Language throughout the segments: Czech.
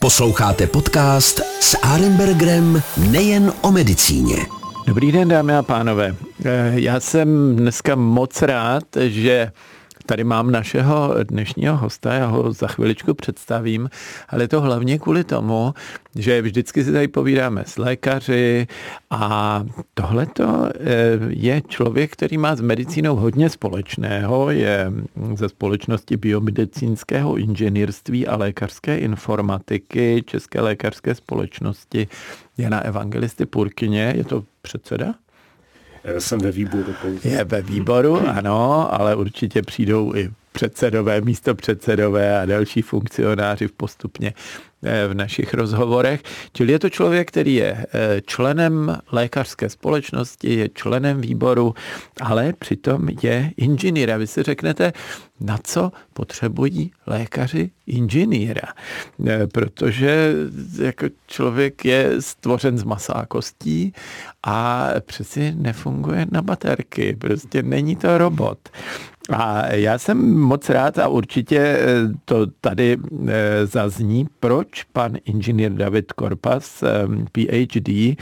Posloucháte podcast s Arenbergerem nejen o medicíně. Dobrý den, dámy a pánové. Eh, já jsem dneska moc rád, že Tady mám našeho dnešního hosta, já ho za chviličku představím, ale to hlavně kvůli tomu, že vždycky si tady povídáme s lékaři a tohleto eh, je člověk, který má s medicínou hodně společného, je ze společnosti biomedicínského inženýrství a lékařské informatiky České lékařské společnosti Jana Evangelisty Purkyně. Je to předseda? Jsem ve výboru pouze. Je ve výboru, ano, ale určitě přijdou i předsedové, místo předsedové a další funkcionáři v postupně Eh, v našich rozhovorech. Čili je to člověk, který je eh, členem lékařské společnosti, je členem výboru, ale přitom je inženýr. A vy si řeknete, na co potřebují lékaři inženýra. Eh, protože jako člověk je stvořen z masa a kostí a přeci nefunguje na baterky. Prostě není to robot. A já jsem moc rád a určitě eh, to tady eh, zazní, proč pan inženýr David Korpas, eh, PhD,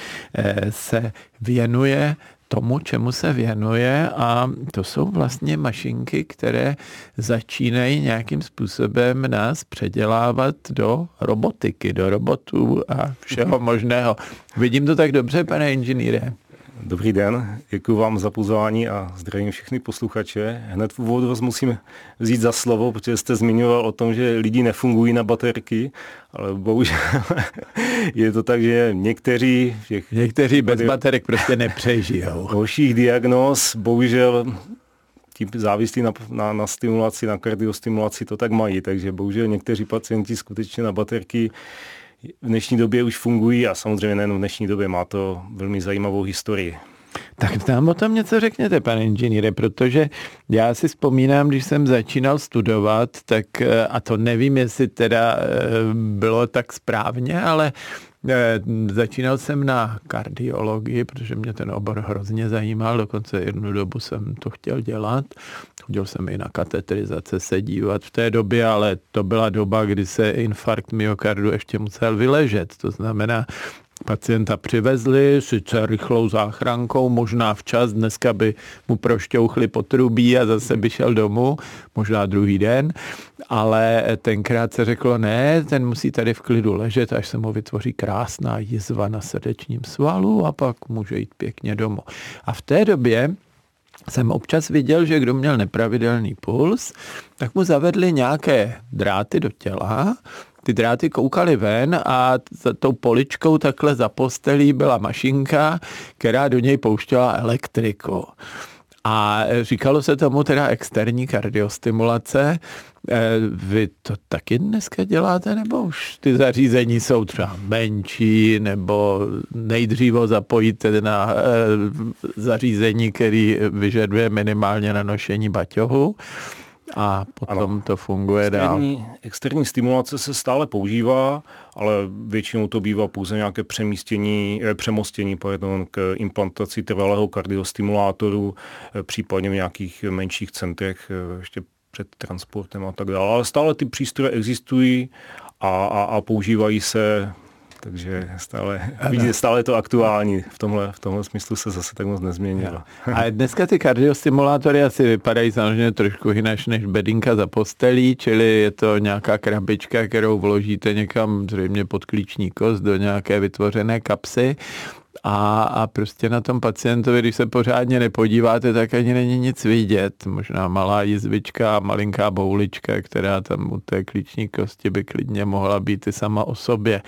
se věnuje tomu, čemu se věnuje a to jsou vlastně mašinky, které začínají nějakým způsobem nás předělávat do robotiky, do robotů a všeho možného. Vidím to tak dobře, pane inženýre? Dobrý den, děkuji vám za pozvání a zdravím všechny posluchače. Hned v úvodu vás musím vzít za slovo, protože jste zmiňoval o tom, že lidi nefungují na baterky, ale bohužel je to tak, že někteří... Těch, někteří bez baterek prostě nepřežijou. Horších diagnóz, bohužel ti závislí na, na, na stimulaci, na kardiostimulaci, to tak mají, takže bohužel někteří pacienti skutečně na baterky v dnešní době už fungují a samozřejmě nejen v dnešní době má to velmi zajímavou historii. Tak nám o tom něco řekněte, pane inženýre, protože já si vzpomínám, když jsem začínal studovat, tak a to nevím, jestli teda eh, bylo tak správně, ale eh, Začínal jsem na kardiologii, protože mě ten obor hrozně zajímal, dokonce jednu dobu jsem to chtěl dělat. Chodil jsem i na katetrizace se dívat v té době, ale to byla doba, kdy se infarkt myokardu ještě musel vyležet. To znamená, pacienta přivezli, sice rychlou záchrankou, možná včas, dneska by mu prošťouchli potrubí a zase by šel domů, možná druhý den, ale tenkrát se řeklo, ne, ten musí tady v klidu ležet, až se mu vytvoří krásná jizva na srdečním svalu a pak může jít pěkně domů. A v té době jsem občas viděl, že kdo měl nepravidelný puls, tak mu zavedli nějaké dráty do těla, ty dráty koukaly ven a za tou poličkou takhle za postelí byla mašinka, která do něj pouštěla elektriku. A říkalo se tomu teda externí kardiostimulace. Eh, vy to taky dneska děláte, nebo už ty zařízení jsou třeba menší, nebo nejdříve zapojíte na eh, zařízení, který vyžaduje minimálně na nošení baťohu? A potom ano. to funguje externí, dál. Externí stimulace se stále používá, ale většinou to bývá pouze nějaké přemístění, eh, přemostění pardon, k implantaci trvalého kardiostimulátoru, eh, případně v nějakých menších centrech eh, ještě před transportem a tak dále. Ale stále ty přístroje existují a, a, a používají se takže stále, vidíte, stále je to aktuální. V tomhle, v tomhle smyslu se zase tak moc nezměnilo. A dneska ty kardiostimulátory asi vypadají samozřejmě trošku jinak než bedinka za postelí, čili je to nějaká krabička, kterou vložíte někam zřejmě pod klíční kost do nějaké vytvořené kapsy a, a prostě na tom pacientovi, když se pořádně nepodíváte, tak ani není nic vidět. Možná malá jizvička, malinká boulička, která tam u té klíční kosti by klidně mohla být i sama o sobě.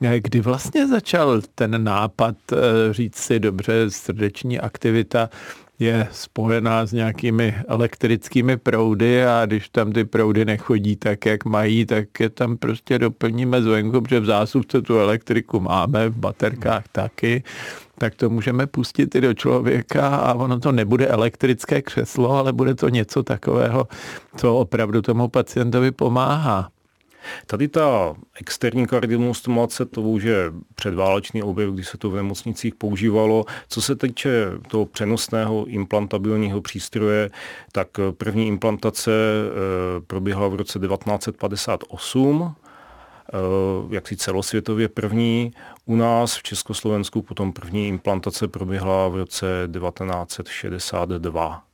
Kdy vlastně začal ten nápad eh, říct si dobře, srdeční aktivita je spojená s nějakými elektrickými proudy a když tam ty proudy nechodí tak, jak mají, tak je tam prostě doplníme zvenku, protože v zásuvce tu elektriku máme, v baterkách taky, tak to můžeme pustit i do člověka a ono to nebude elektrické křeslo, ale bude to něco takového, co opravdu tomu pacientovi pomáhá. Tady ta externí kardiomostimulace, to už je předválečný objev, kdy se to v nemocnicích používalo. Co se týče toho přenosného implantabilního přístroje, tak první implantace eh, proběhla v roce 1958 jaksi celosvětově první. U nás v Československu potom první implantace proběhla v roce 1962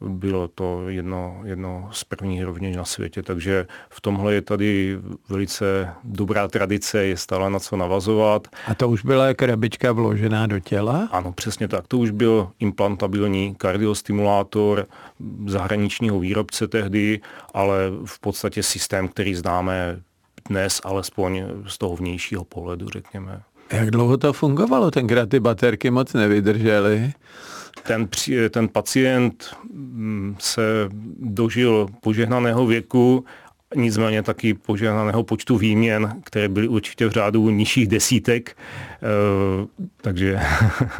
bylo to jedno, jedno z prvních rovněž na světě, takže v tomhle je tady velice dobrá tradice, je stále na co navazovat. A to už byla krabička vložená do těla? Ano, přesně tak. To už byl implantabilní kardiostimulátor zahraničního výrobce tehdy, ale v podstatě systém, který známe dnes, alespoň z toho vnějšího pohledu, řekněme. Jak dlouho to fungovalo? Tenkrát ty baterky moc nevydržely ten, ten pacient mm, se dožil požehnaného věku nicméně taky požehnaného počtu výměn, které byly určitě v řádu nižších desítek, eh, takže...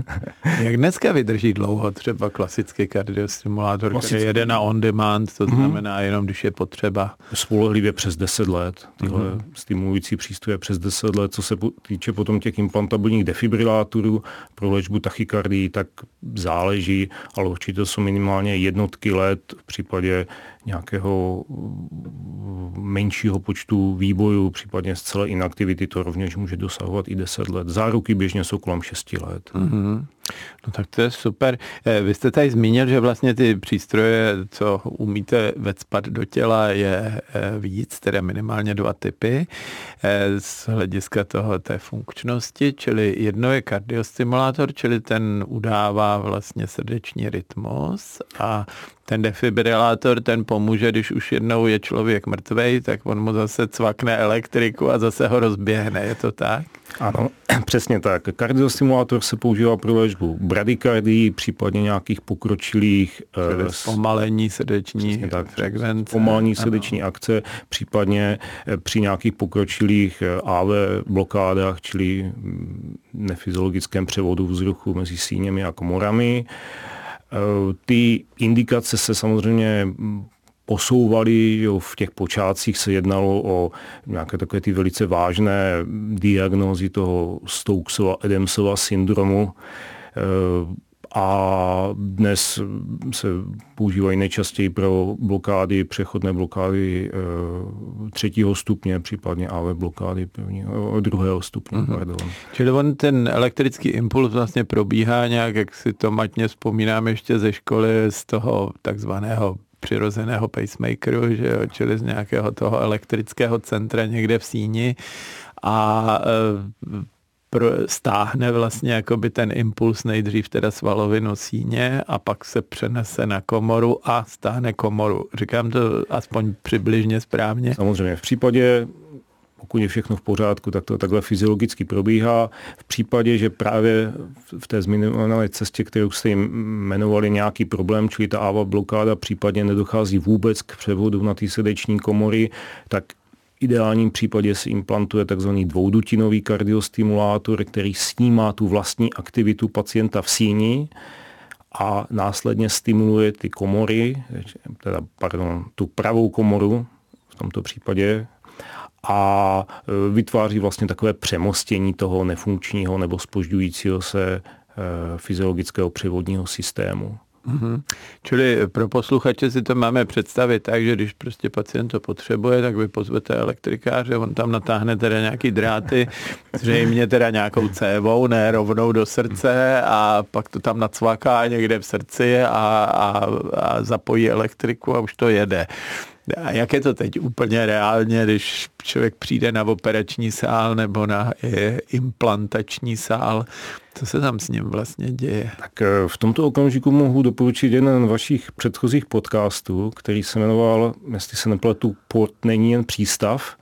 Jak dneska vydrží dlouho třeba klasický kardiostimulátor, Klasický. který jede na on demand, to mhm. znamená jenom, když je potřeba? Spolehlivě přes 10 let, tyhle mm-hmm. stimulující přístroje přes 10 let, co se týče potom těch implantabilních defibrilátorů pro léčbu tachykardii, tak záleží, ale určitě jsou minimálně jednotky let v případě nějakého menšího počtu výbojů, případně z celé inaktivity, to rovněž může dosahovat i 10 let. Záruky běžně jsou kolem 6 let. Mm-hmm. No tak to je super. Eh, vy jste tady zmínil, že vlastně ty přístroje, co umíte vecpat do těla, je eh, víc, teda minimálně dva typy eh, z hlediska toho té funkčnosti, čili jedno je kardiostimulátor, čili ten udává vlastně srdeční rytmus a ten defibrilátor, ten pomůže, když už jednou je člověk mrtvej, tak on mu zase cvakne elektriku a zase ho rozběhne, je to tak? Ano, přesně tak. Kardiostimulátor se používá pro léčbu bradykardii, případně nějakých pokročilých... Uh, zpomalení srdeční tak, frekvence. Zpomalení srdeční ano. akce, případně eh, při nějakých pokročilých eh, AV blokádách, čili mm, nefyziologickém převodu vzruchu mezi síněmi a komorami. Ty indikace se samozřejmě posouvali, jo, v těch počátcích se jednalo o nějaké takové ty velice vážné diagnózy toho Stokesova Edemsova syndromu. Eh, a dnes se používají nejčastěji pro blokády, přechodné blokády e, třetího stupně, případně AV blokády prvního, druhého stupně. Mm-hmm. Pardon. Čili on ten elektrický impuls vlastně probíhá nějak, jak si to matně vzpomínám ještě ze školy, z toho takzvaného přirozeného pacemakeru, že jo, čili z nějakého toho elektrického centra někde v síni a e, stáhne vlastně jakoby ten impuls nejdřív teda svalovinu síně a pak se přenese na komoru a stáhne komoru. Říkám to aspoň přibližně správně. Samozřejmě. V případě pokud je všechno v pořádku, tak to takhle fyziologicky probíhá. V případě, že právě v té zmiňované cestě, kterou jste jim jmenovali nějaký problém, čili ta AVA blokáda, případně nedochází vůbec k převodu na ty srdeční komory, tak ideálním případě se implantuje tzv. dvoudutinový kardiostimulátor, který snímá tu vlastní aktivitu pacienta v síni a následně stimuluje ty komory, teda, pardon, tu pravou komoru, v tomto případě a e, vytváří vlastně takové přemostění toho nefunkčního nebo spožďujícího se e, fyziologického převodního systému. Mm-hmm. Čili pro posluchače si to máme představit tak, že když prostě pacient to potřebuje, tak vy pozvete elektrikáře, on tam natáhne teda nějaký dráty, zřejmě teda nějakou cévou, ne rovnou do srdce a pak to tam nacvaká někde v srdci a, a, a zapojí elektriku a už to jede. A jak je to teď úplně reálně, když člověk přijde na operační sál nebo na implantační sál, co se tam s ním vlastně děje? Tak eh, v tomto okamžiku mohu doporučit jeden z vašich předchozích podcastů, který se jmenoval, jestli se nepletu, Port není jen přístav,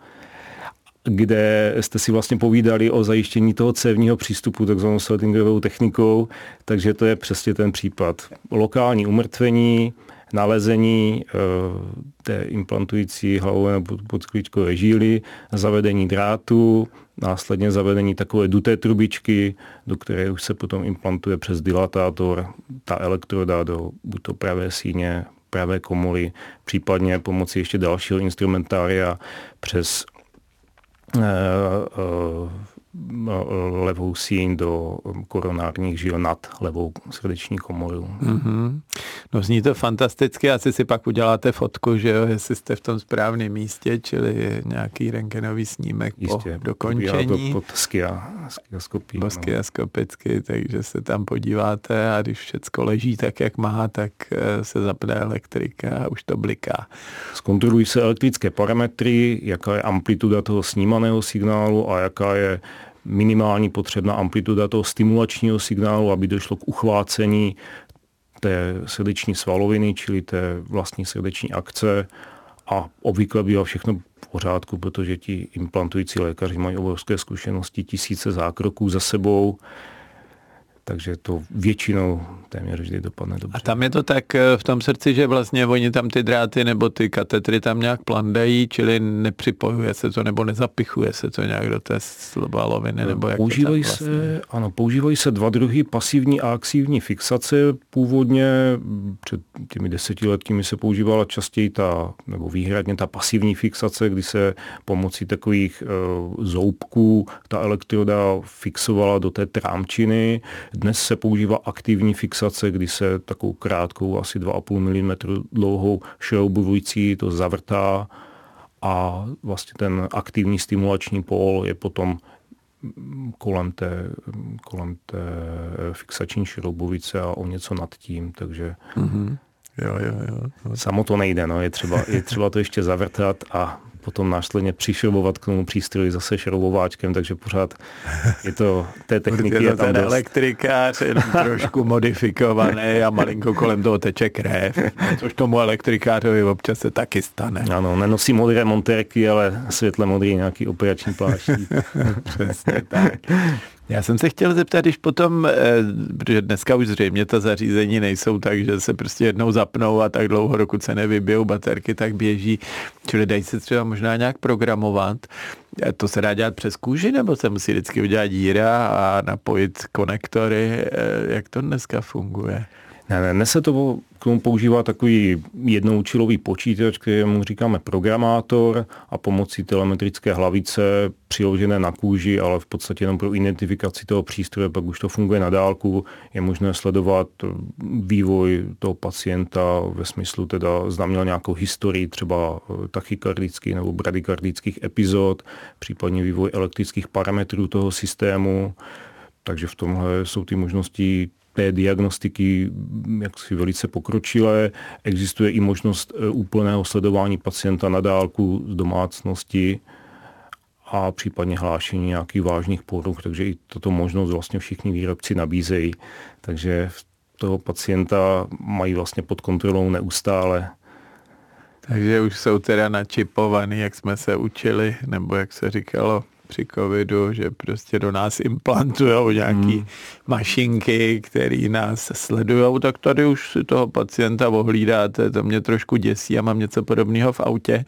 kde jste si vlastně povídali o zajištění toho cévního přístupu takzvanou Schrödingerovou technikou, takže to je přesně ten případ. Lokální umrtvení, nalezení eh, té implantující hlavové nebo podklíčkové žíly, zavedení drátu, následně zavedení takové duté trubičky, do které už se potom implantuje přes dilatátor ta elektroda do buď to pravé síně, pravé komory, případně pomocí ještě dalšího instrumentária přes uh, uh, levou síň do koronárních žil nad levou srdeční komoru. Mm-hmm. No zní to fantasticky, asi si pak uděláte fotku, že jo, jestli jste v tom správném místě, čili nějaký rengenový snímek Jistě, po dokončení. To pod skia, skiaskopí. Po skiaskopicky, takže se tam podíváte a když všecko leží tak, jak má, tak eh, se zapne elektrika a už to bliká. Zkontrolují se elektrické parametry, jaká je amplituda toho snímaného signálu a jaká je minimální potřebná amplituda toho stimulačního signálu, aby došlo k uchvácení té srdeční svaloviny, čili té vlastní srdeční akce. A obvykle bývá všechno v pořádku, protože ti implantující lékaři mají obrovské zkušenosti, tisíce zákroků za sebou takže to většinou téměř vždy dopadne dobře. A tam je to tak eh, v tom srdci, že vlastně oni tam ty dráty nebo ty katetry tam nějak plandají, čili nepřipojuje se to nebo nezapichuje se to nějak do té slobaloviny nebo jak používají vlastně? se, Ano, používají se dva druhy pasivní a aktivní fixace. Původně před těmi desetiletími se používala častěji ta, nebo výhradně ta pasivní fixace, kdy se pomocí takových uh, zoubků ta elektroda fixovala do té trámčiny dnes se používá aktivní fixace, kdy se takovou krátkou, asi 2,5 mm dlouhou šroubovující to zavrtá a vlastně ten aktivní stimulační pól je potom kolem té, kolem té fixační šroubovice a o něco nad tím, takže mm-hmm. Jo, jo, jo. Samo to nejde, no. je, třeba, je třeba to ještě zavrtat a potom následně přišrobovat k tomu přístroji zase šroubováčkem, takže pořád je to, té techniky je tam ten dost. elektrikář je trošku modifikovaný a malinko kolem toho teče krev, což tomu elektrikářovi občas se taky stane. Ano, nenosí modré montérky, ale světle modrý nějaký operační pláštík. Přesně tak. Já jsem se chtěl zeptat, když potom, eh, protože dneska už zřejmě ta zařízení nejsou tak, že se prostě jednou zapnou a tak dlouho, dokud se nevybijou baterky, tak běží. Čili dají se třeba možná nějak programovat. To se dá dělat přes kůži, nebo se musí vždycky udělat díra a napojit konektory? Eh, jak to dneska funguje? Ne, ne, dnes se to k tomu používá takový jednoučilový počítač, kterému říkáme programátor a pomocí telemetrické hlavice přiložené na kůži, ale v podstatě jenom pro identifikaci toho přístroje, pak už to funguje na dálku, je možné sledovat vývoj toho pacienta ve smyslu teda zda měl nějakou historii třeba tachykardických nebo bradykardických epizod, případně vývoj elektrických parametrů toho systému, takže v tomhle jsou ty možnosti té diagnostiky jaksi velice pokročilé. Existuje i možnost e, úplného sledování pacienta na dálku z domácnosti a případně hlášení nějakých vážných poruch, takže i tato možnost vlastně všichni výrobci nabízejí. Takže toho pacienta mají vlastně pod kontrolou neustále. Takže už jsou teda načipovaný, jak jsme se učili, nebo jak se říkalo při covidu, že prostě do nás implantují nějaký hmm. mašinky, které nás sledují, tak tady už si toho pacienta ohlídáte, to mě trošku děsí a mám něco podobného v autě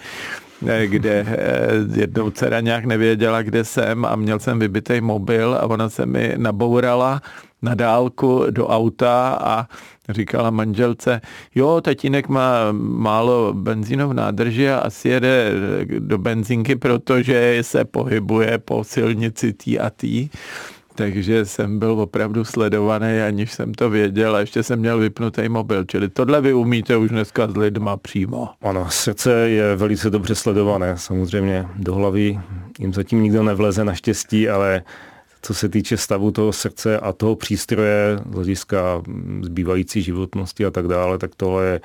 eh, kde eh, jednou dcera nějak nevěděla, kde jsem a měl jsem vybitý mobil a ona se mi nabourala na dálku do auta a říkala manželce, jo, tatínek má málo benzínu v nádrži a asi jede do benzinky, protože se pohybuje po silnici tý a tý. Takže jsem byl opravdu sledovaný, aniž jsem to věděl a ještě jsem měl vypnutý mobil. Čili tohle vy umíte už dneska s lidma přímo. Ano, srdce je velice dobře sledované. Samozřejmě do hlavy jim zatím nikdo nevleze naštěstí, ale co se týče stavu toho srdce a toho přístroje z hlediska zbývající životnosti a tak dále, tak tohle je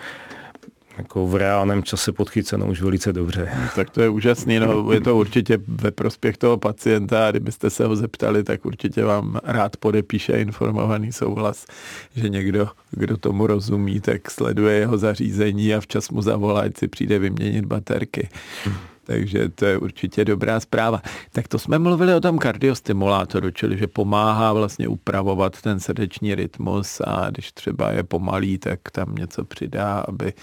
jako v reálném čase podchyceno už velice dobře. Tak to je úžasný, no, je to určitě ve prospěch toho pacienta a kdybyste se ho zeptali, tak určitě vám rád podepíše informovaný souhlas, že někdo, kdo tomu rozumí, tak sleduje jeho zařízení a včas mu zavolá, ať si přijde vyměnit baterky. Takže to je určitě dobrá zpráva. Tak to jsme mluvili o tom kardiostimulátoru, čili že pomáhá vlastně upravovat ten srdeční rytmus a když třeba je pomalý, tak tam něco přidá, aby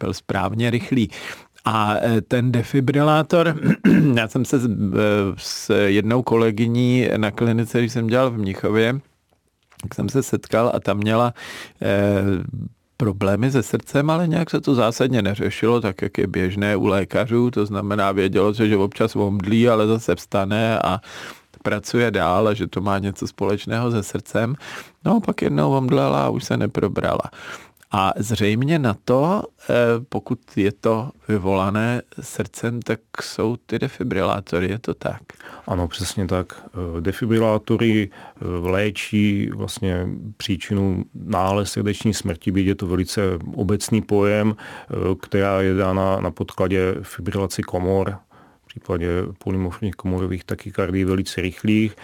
byl správně rychlý. A e, ten defibrilátor, já jsem se e, s jednou kolegyní na klinice, když jsem dělal v Mnichově, tak jsem se setkal a tam měla e, problémy se srdcem, ale nějak se to zásadně neřešilo, tak jak je běžné u lékařů, to znamená vědělo se, že občas omdlí, ale zase vstane a pracuje dál a že to má něco společného se srdcem. No pak jednou omdlela a už se neprobrala. A zřejmě na to, eh, pokud je to vyvolané srdcem, tak jsou ty defibrilátory, je to tak? Ano, přesně tak. Eh, defibrilátory eh, léčí vlastně příčinu náhle srdeční smrti, byť je to velice obecný pojem, která je dána na podkladě fibrilaci komor, v případě polymorfních komorových takykardií velice rychlých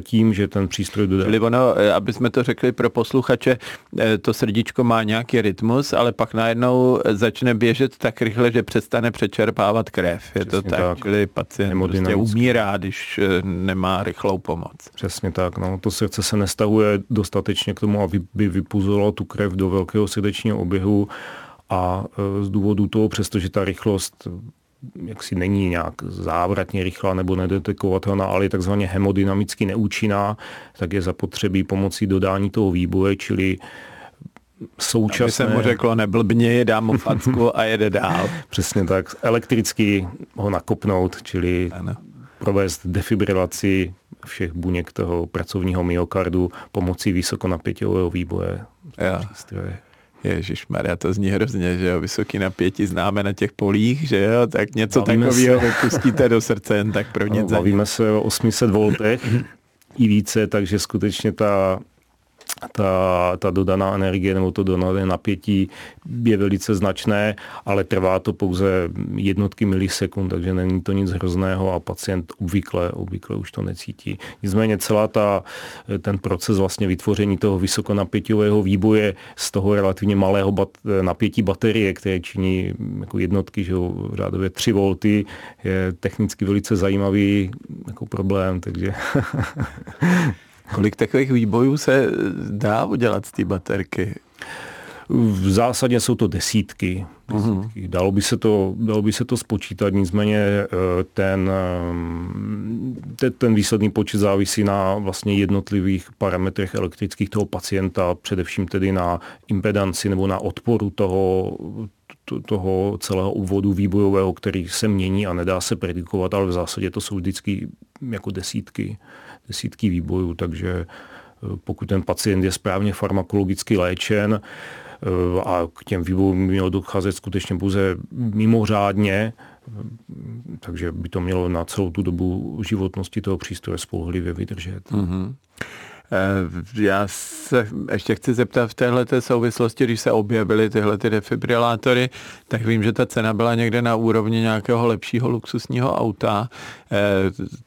tím, že ten přístroj dodá. Čili ono, eh, aby jsme to řekli pro posluchače, eh, to srdíčko má nějaký rytmus, ale pak najednou začne běžet tak rychle, že přestane přečerpávat krev. Je Přesně to tak, tak. čili pacient prostě umírá, když nemá rychlou pomoc. Přesně tak, no. to srdce se nestahuje dostatečně k tomu, aby by vypuzovalo tu krev do velkého srdečního oběhu a z důvodu toho, přestože ta rychlost jaksi není nějak závratně rychlá nebo nedetekovatelná, ale je takzvaně hemodynamicky neúčinná, tak je zapotřebí pomocí dodání toho výboje, čili současné... Aby se mu řeklo, neblbně, dá mu facku a jede dál. Přesně tak. Elektricky ho nakopnout, čili ano. provést defibrilaci všech buněk toho pracovního myokardu pomocí vysokonapěťového výboje. Přístroje. Ježíš Maria, to zní hrozně, že jo, vysoký napětí známe na těch polích, že jo, tak něco takového vypustíte do srce jen tak pro něco. Bavíme se o 800 voltech. I více, takže skutečně ta ta, ta dodaná energie nebo to dodané napětí je velice značné, ale trvá to pouze jednotky milisekund, takže není to nic hrozného a pacient obvykle, obvykle už to necítí. Nicméně celá ta, ten proces vlastně vytvoření toho vysokonapěťového výboje z toho relativně malého bat, napětí baterie, které činí jako jednotky, že řádově 3 volty, je technicky velice zajímavý jako problém, takže Kolik takových výbojů se dá udělat z té baterky? V zásadě jsou to desítky. desítky. Uh-huh. Dalo, by se to, dalo by se to spočítat, nicméně eh, ten, eh, ten výsledný počet závisí na vlastně jednotlivých parametrech elektrických toho pacienta, především tedy na impedanci nebo na odporu toho, toho celého úvodu výbojového, který se mění a nedá se predikovat, ale v zásadě to jsou vždycky jako desítky desítky výbojů, takže eh, pokud ten pacient je správně farmakologicky léčen eh, a k těm výbojům mělo docházet skutečně pouze mimořádně, eh, takže by to mělo na celou tu dobu životnosti toho přístroje spolehlivě vydržet. Mm-hmm. Eh, já se ještě chci zeptat v téhle souvislosti, když se objevily tyhle ty defibrilátory, tak vím, že ta cena byla někde na úrovni nějakého lepšího luxusního auta, eh,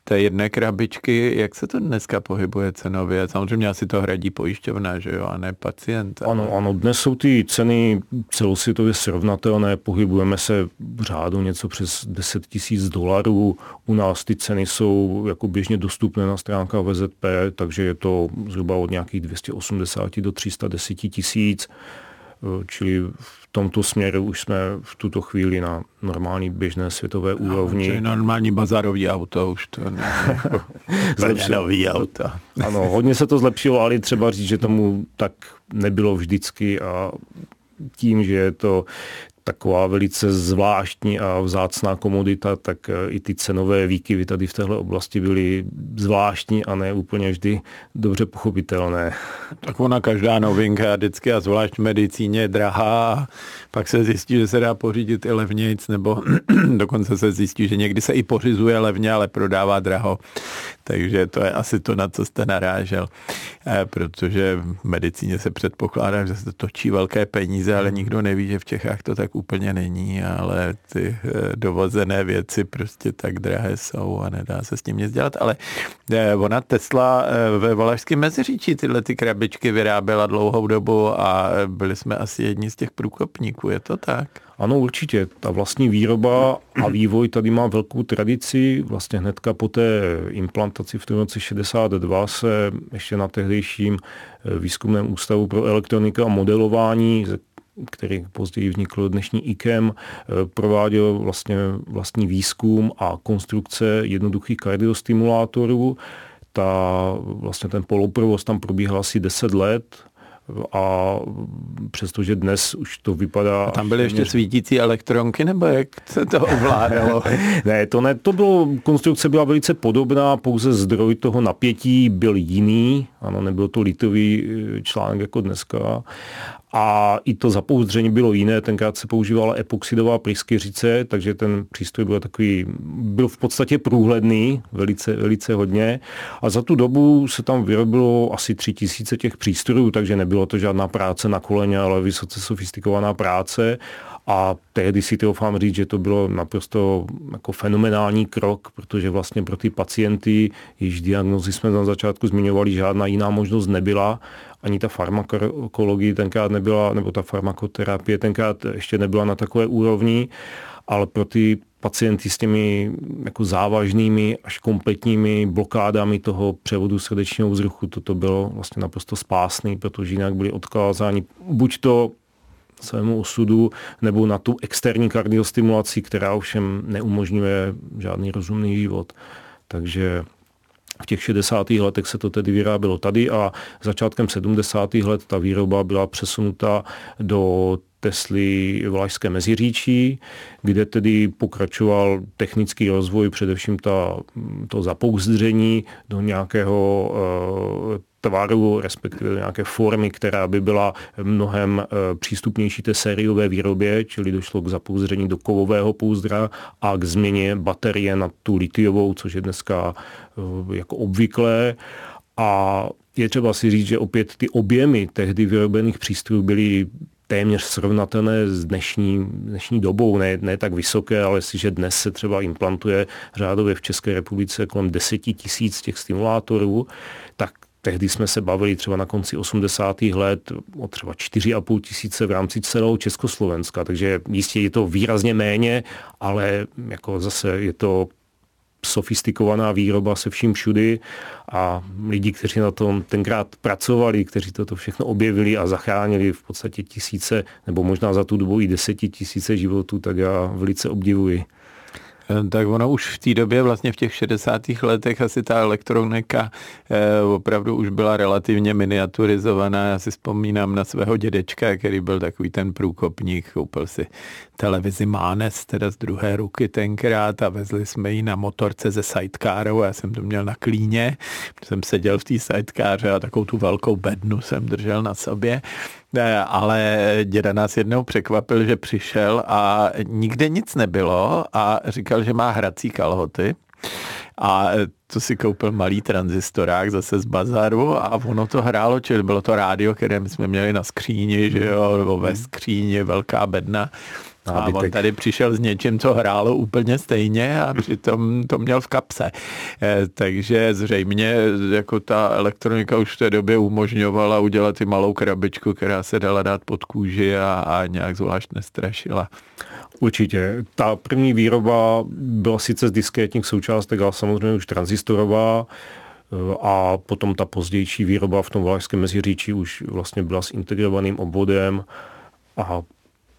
té jedné krabičky. Jak se to dneska pohybuje cenově? Samozřejmě asi to hradí pojišťovna, že jo, a ne pacient. Ale... Ano, ano, dnes jsou ty ceny celosvětově srovnatelné, pohybujeme se v řádu něco přes 10 tisíc dolarů. U nás ty ceny jsou jako běžně dostupné na stránkách VZP, takže je to zhruba od nějakých 280 do 310 tisíc, eh, čili v tomto směru už jsme v tuto chvíli na normální běžné světové no, úrovni. Čili normální bazarový auto už to Zlepšenový auto. ano, hodně se to zlepšilo, ale třeba říct, že tomu tak nebylo vždycky a tím, že je to taková velice zvláštní a vzácná komodita, tak e, i ty cenové výkyvy tady v téhle oblasti byly zvláštní a ne úplně vždy dobře pochopitelné. Tak ona každá novinka vždycky a zvlášť v medicíně je drahá a pak se zjistí, že se dá pořídit i levnějc, nebo dokonce se zjistí, že někdy se i pořizuje levně, ale prodává draho. Takže to je asi to, na co jste narážel. E, protože v medicíně se předpokládá, že se točí velké peníze, ale nikdo neví, že v Čechách to tak úplně není, ale ty eh, dovozené věci prostě tak drahé jsou a nedá se s tím nic dělat. Ale eh, ona Tesla eh, ve Valašském meziříčí tyhle ty krabičky vyráběla dlouhou dobu a byli jsme asi jedni z těch průkopníků, je to tak? Ano, určitě. Ta vlastní výroba a vývoj tady má velkou tradici. Vlastně hnedka po té implantaci v tom roce 62 se ještě na tehdejším výzkumném ústavu pro elektroniku a modelování, který později vznikl dnešní IKEM, eh, prováděl vlastně vlastní výzkum a konstrukce jednoduchých kardiostimulátorů. Ta, vlastně ten poloprovoz tam probíhal asi 10 let, a přestože dnes už to vypadá... A tam byly ještě svítící elektronky, nebo jak se to ovládalo? ne, to ne, to bylo, konstrukce byla velice podobná, pouze zdroj toho napětí byl jiný, ano, nebyl to litový eh, článek jako dneska a i to zapouzdření bylo jiné, tenkrát se používala epoxidová pryskyřice, takže ten přístroj byl takový, byl v podstatě průhledný, velice, velice hodně. A za tu dobu se tam vyrobilo asi tři tisíce těch přístrojů, takže nebylo to žádná práce na koleně, ale vysoce sofistikovaná práce a tehdy si troufám říct, že to bylo naprosto jako fenomenální krok, protože vlastně pro ty pacienty, již diagnozy jsme na začátku zmiňovali, žádná jiná možnost nebyla. Ani ta farmakologie tenkrát nebyla, nebo ta farmakoterapie tenkrát ještě nebyla na takové úrovni, ale pro ty pacienty s těmi jako závažnými až kompletními blokádami toho převodu srdečního vzruchu, toto bylo vlastně naprosto spásný, protože jinak byli odkázáni buď to svému osudu nebo na tu externí kardiostimulaci, která ovšem neumožňuje žádný rozumný život. Takže v těch 60. letech se to tedy vyrábělo tady a začátkem 70. let ta výroba byla přesunuta do Tesly v Lašské Meziříčí, kde tedy pokračoval technický rozvoj, především ta, to zapouzdření do nějakého uh, tvaru, respektive nějaké formy, která by byla mnohem eh, přístupnější té sériové výrobě, čili došlo k zapouzdření do kovového pouzdra a k změně baterie na tu litiovou, což je dneska eh, jako obvyklé. A je třeba si říct, že opět ty objemy tehdy vyrobených přístrojů byly téměř srovnatelné s dnešní, dnešní dobou, ne, ne tak vysoké, ale jestliže dnes se třeba implantuje řádově v České republice kolem 10 tisíc těch stimulátorů, tak Tehdy jsme se bavili třeba na konci 80. let o třeba 4,5 tisíce v rámci celého Československa, takže jistě je to výrazně méně, ale jako zase je to sofistikovaná výroba se vším všudy a lidi, kteří na tom tenkrát pracovali, kteří toto všechno objevili a zachránili v podstatě tisíce, nebo možná za tu dobu i desetitisíce životů, tak já velice obdivuji. Eh, tak ono už v té době, vlastně v těch 60. letech, asi ta elektronika eh, opravdu už byla relativně miniaturizovaná. Já si vzpomínám na svého dědečka, který byl takový ten průkopník, koupil si televizi Mánes, teda z druhé ruky tenkrát a vezli jsme ji na motorce ze sidecarou. Já jsem to měl na klíně, jsem seděl v té sidekáře a takovou tu velkou bednu jsem držel na sobě ale děda nás jednou překvapil, že přišel a nikde nic nebylo a říkal, že má hrací kalhoty. A to si koupil malý tranzistorák zase z bazaru a ono to hrálo, čili bylo to rádio, které my jsme měli na skříni, že jo, nebo ve skříni, velká bedna a on tady přišel s něčím, co hrálo úplně stejně a přitom to měl v kapse. Eh, takže zřejmě jako ta elektronika už v té době umožňovala udělat i malou krabičku, která se dala dát pod kůži a, a nějak zvlášť nestrašila. Určitě. Ta první výroba byla sice z diskrétních součástek, ale samozřejmě už transistorová eh, a potom ta pozdější výroba v tom Valašském meziříčí už vlastně byla s integrovaným obvodem a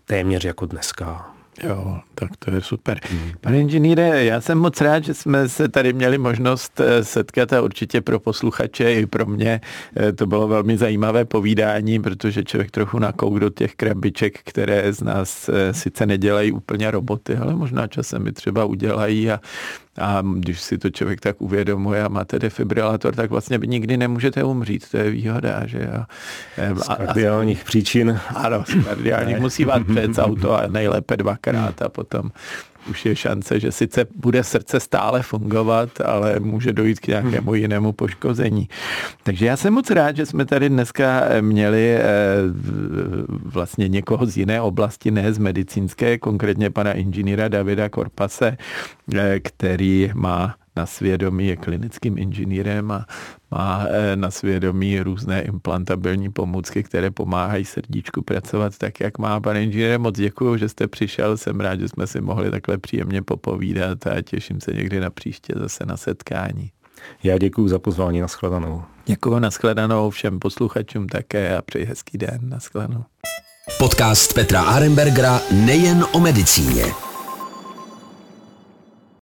téměř jako dneska. Jo, tak to je super. Pane inženýre, já jsem moc rád, že jsme se tady měli možnost eh, setkat a určitě pro posluchače i pro mě eh, to bylo velmi zajímavé povídání, protože člověk trochu nakouk do těch krabiček, které z nás eh, sice nedělají úplně roboty, ale možná časem i třeba udělají a a když si to člověk tak uvědomuje a máte defibrilátor, tak vlastně nikdy nemůžete umřít. To je výhoda, že jo. Z kardiálních a, příčin. Ano, z kardiálních. Musí vás před auto a nejlépe dvakrát a potom už je šance, že sice bude srdce stále fungovat, ale může dojít k nějakému hmm. jinému poškození. Takže já jsem moc rád, že jsme tady dneska měli eh, vlastně někoho z jiné oblasti, ne z medicínské, konkrétně pana inženýra Davida Korpase, eh, který má na svědomí, je klinickým inženýrem a má eh, na svědomí různé implantabilní pomůcky, které pomáhají srdíčku pracovat tak, jak má. Pane inženýre, moc děkuji, že jste přišel. Jsem rád, že jsme si mohli takhle příjemně popovídat a těším se někdy na příště zase na setkání. Já děkuji za pozvání, nashledanou. Děkuji, nashledanou všem posluchačům také a přeji hezký den, nashledanou. Podcast Petra Arembergera nejen o medicíně.